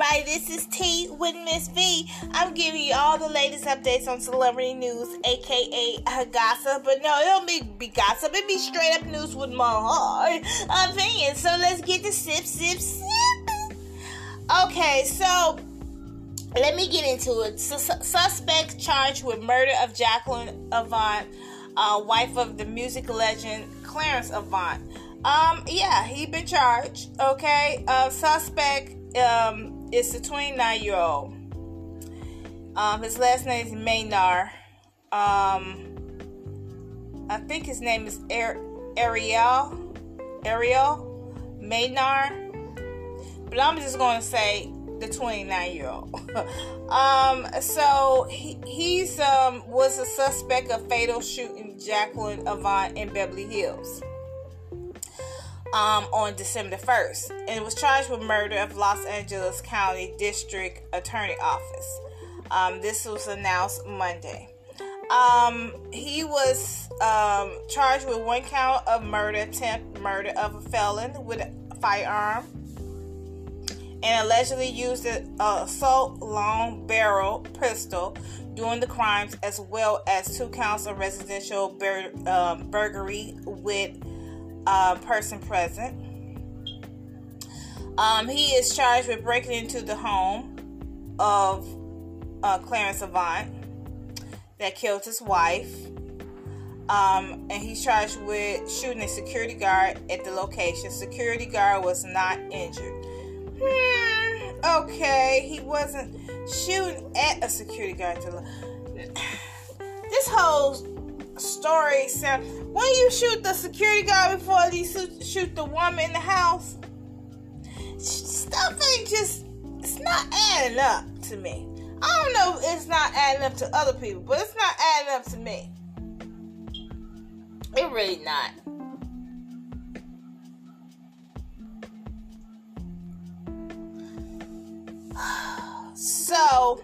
everybody, this is Tea with Miss V. I'm giving you all the latest updates on celebrity news, aka gossip. But no, it don't be, be gossip, It'll be straight up news with my heart opinion. So let's get the sip, sip, sip. Okay, so let me get into it. suspect charged with murder of Jacqueline Avant, uh, wife of the music legend Clarence Avant. Um, yeah, he been charged. Okay, uh, suspect um is the 29 year old. Um, his last name is Maynard. Um, I think his name is Ariel. Ariel Maynard. But I'm just gonna say the 29 year old. um, so he, he's um was a suspect of fatal shooting Jacqueline Avant in Beverly Hills um, on December 1st and was charged with murder of Los Angeles County District Attorney Office. Um, this was announced Monday. Um, he was um, charged with one count of murder, attempt murder of a felon with a firearm, and allegedly used an assault long barrel pistol during the crimes, as well as two counts of residential bur- um, burglary with uh, person present. Um, he is charged with breaking into the home of uh, Clarence Avant that killed his wife. Um, and he's charged with shooting a security guard at the location. Security guard was not injured. Hmm, okay, he wasn't shooting at a security guard. This whole story said when you shoot the security guard before you shoot the woman in the house, stuff ain't just it's not adding up to me. I don't know if it's not adding up to other people, but it's not adding up to me. It really not. So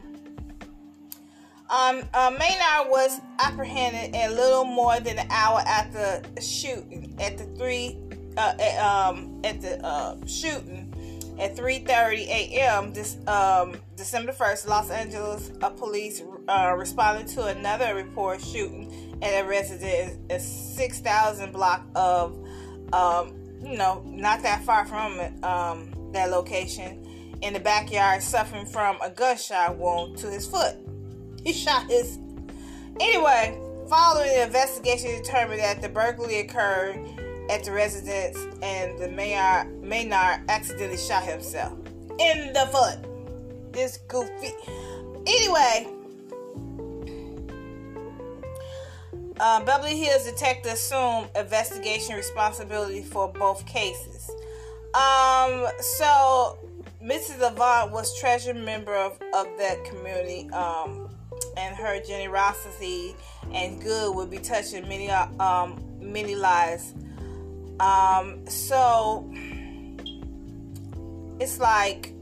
um, uh, Maynard was apprehended a little more than an hour after shooting at the three uh, at, um, at the uh, shooting at 3:30 a.m. this um, December 1st. Los Angeles police uh, responded to another report shooting at a residence a 6,000 block of um, you know not that far from um, that location in the backyard, suffering from a gunshot wound to his foot he shot his. Anyway, following the investigation, determined that the burglary occurred at the residence and the mayor Maynard accidentally shot himself in the foot. This goofy. Anyway, uh, Beverly Hills detectives assume investigation responsibility for both cases. Um, so Mrs. Avant was treasured member of, of that community. Um, and her generosity and good would be touching many um many lives. Um, so it's like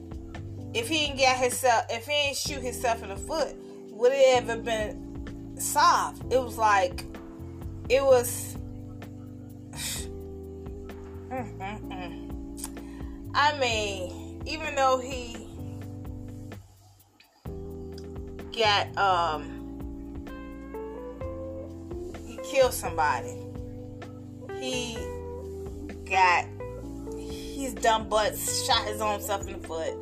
if he didn't get himself, if he didn't shoot himself in the foot, would it ever been solved? It was like it was. I mean, even though he got um he killed somebody. He got he's dumb but shot his own self in the foot.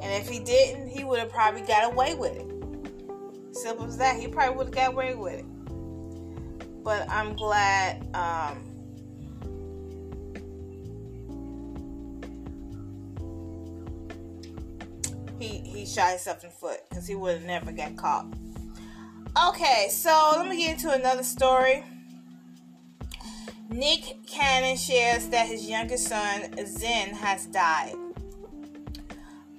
And if he didn't, he would have probably got away with it. Simple as that. He probably would have got away with it. But I'm glad um he he shot himself in the foot because he would have never got caught. Okay, so let me get into another story. Nick Cannon shares that his youngest son Zen has died.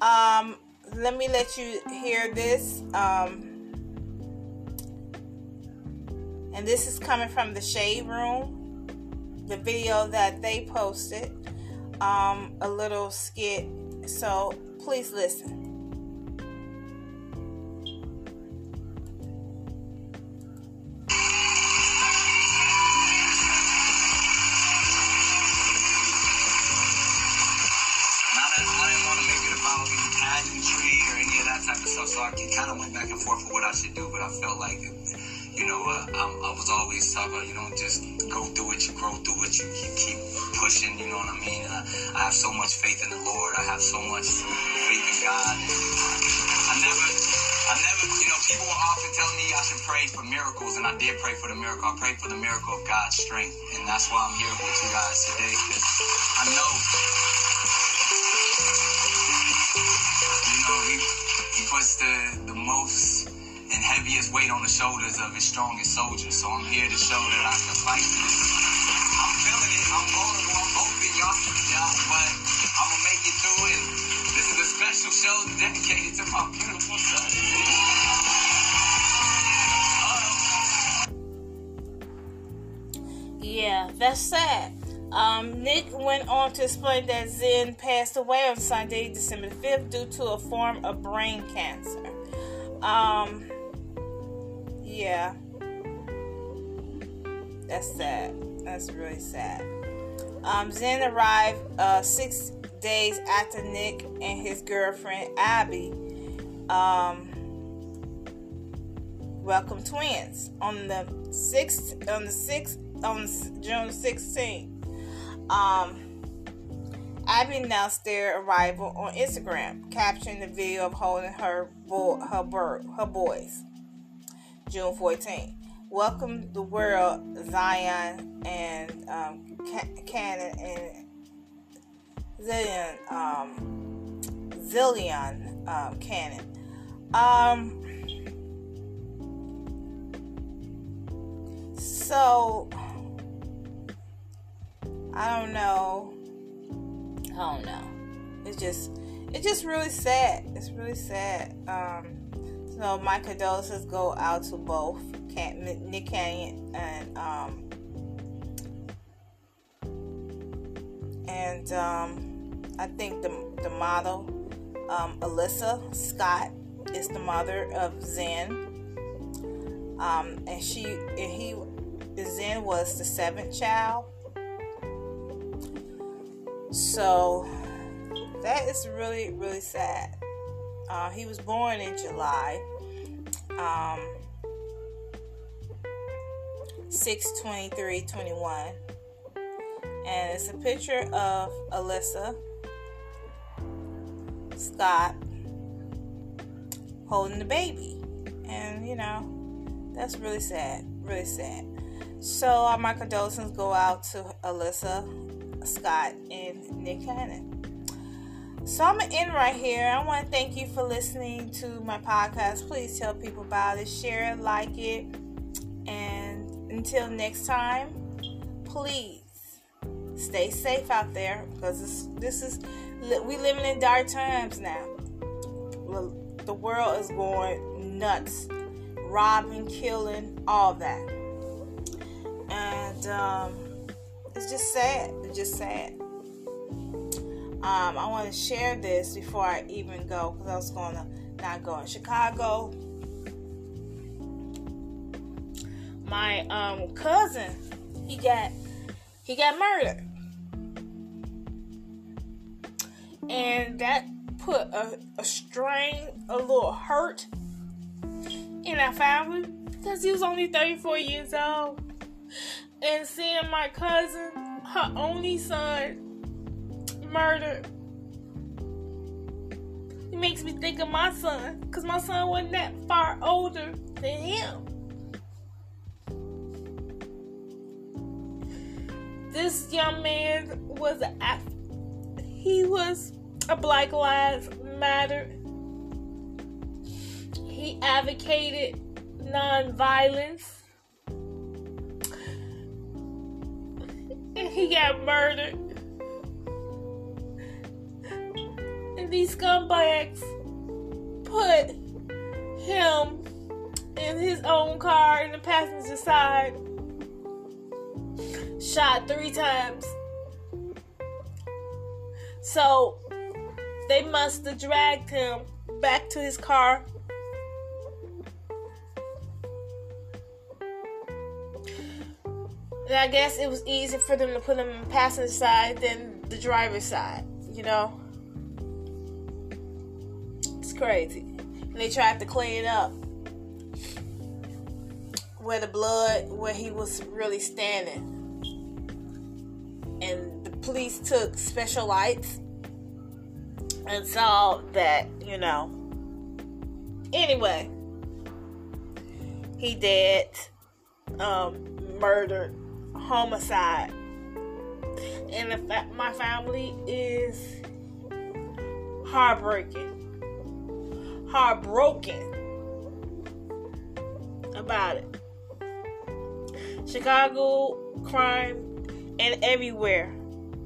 Um, let me let you hear this. Um, and this is coming from the Shade Room, the video that they posted, um, a little skit. So please listen. You don't just go through it, you grow through it, you, you keep pushing. You know what I mean? I, I have so much faith in the Lord. I have so much faith in God. I never, I never, you know, people will often tell me I should pray for miracles, and I did pray for the miracle. I prayed for the miracle of God's strength, and that's why I'm here with you guys today because I know You know, he, he puts the, the most heaviest weight on the shoulders of his strongest soldiers. So I'm here to show that I can fight this. I'm feeling it. I'm vulnerable. I'm open, y'all. Yeah, but I'm going to make it through it. This is a special show dedicated to my beautiful son. Yeah, that's sad. Um, Nick went on to explain that Zen passed away on Sunday, December 5th, due to a form of brain cancer. Um, yeah, that's sad. That's really sad. Um, Zen arrived uh, six days after Nick and his girlfriend Abby um, welcomed twins on the sixth on the sixth on June 16th. Um, Abby announced their arrival on Instagram, capturing the video of holding her bo- her her boys. June 14th. Welcome the world, Zion and um, Cannon and Zillion, um, Zillion um. Um, so I don't know. I don't know. It's just it's just really sad. It's really sad. Um, so my condolences go out to both Nick Cannon and um, and um, I think the the model um, Alyssa Scott is the mother of Zen. Um, and she and he Zen was the seventh child so that is really, really sad. Uh, he was born in July. Um, 6 23 21. And it's a picture of Alyssa Scott holding the baby. And, you know, that's really sad. Really sad. So, my condolences go out to Alyssa Scott and Nick Cannon. So I'm gonna end right here. I want to thank you for listening to my podcast. Please tell people about it, share it, like it, and until next time, please stay safe out there because this, this is we living in dark times now. The world is going nuts, robbing, killing, all that, and. Um, it's just sad. It's just sad. Um, I want to share this before I even go because I was going to not go in Chicago. My um, cousin, he got he got murdered, and that put a, a strain, a little hurt in our family because he was only 34 years old and seeing my cousin, her only son, murdered. It makes me think of my son, because my son wasn't that far older than him. This young man was a he was a Black Lives Matter. He advocated nonviolence and he got murdered. These scumbags put him in his own car in the passenger side, shot three times. So they must have dragged him back to his car And I guess it was easier for them to put him in the passenger side than the driver's side, you know? Crazy. and they tried to clean it up. Where the blood where he was really standing. And the police took special lights and saw that you know. Anyway he dead um murdered homicide. And the fa- my family is heartbreaking heartbroken about it Chicago crime and everywhere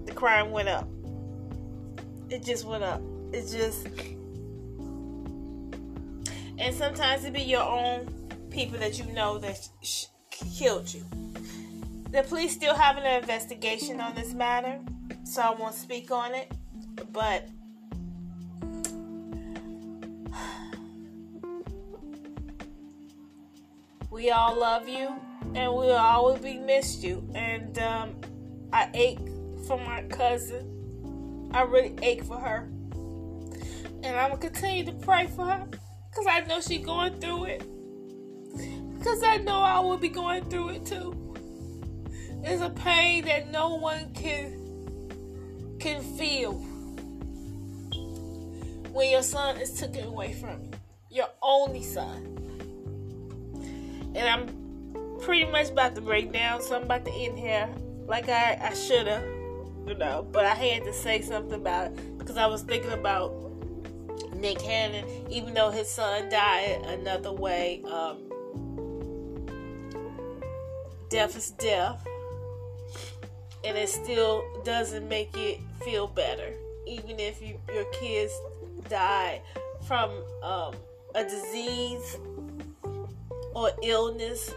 the crime went up. It just went up. It just and sometimes it be your own people that you know that sh- killed you. The police still having an investigation on this matter, so I won't speak on it. But we all love you and we'll always be missed you. And um, I ache for my cousin. I really ache for her. And I'm gonna continue to pray for her. Cause I know she's going through it. Cause I know I will be going through it too. It's a pain that no one can can feel when your son is taken away from you. Your only son. And I'm pretty much about to break down, so I'm about to end here like I, I should have, you know, but I had to say something about it because I was thinking about Nick Cannon, even though his son died another way. Um, death is death, and it still doesn't make it feel better, even if you, your kids die from um, a disease or illness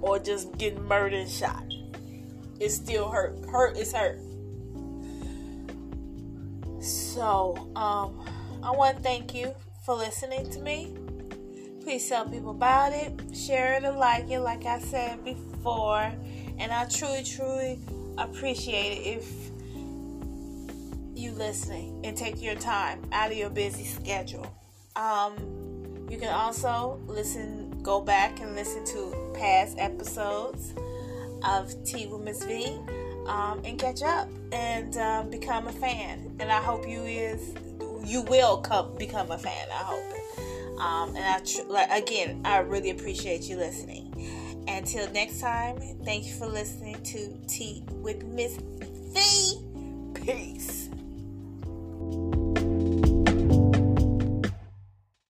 or just getting murdered and shot. It still hurt. Hurt is hurt. So, um, I want to thank you for listening to me. Please tell people about it, share it, and like it, like I said before. And I truly, truly appreciate it if you listening and take your time out of your busy schedule. Um, you can also listen, go back and listen to past episodes of Tea with Miss V um, and catch up and um, become a fan. And I hope you is you will come become a fan. I hope. Um, and I tr- like again, I really appreciate you listening. Until next time, thank you for listening to Tea with Miss V. Peace.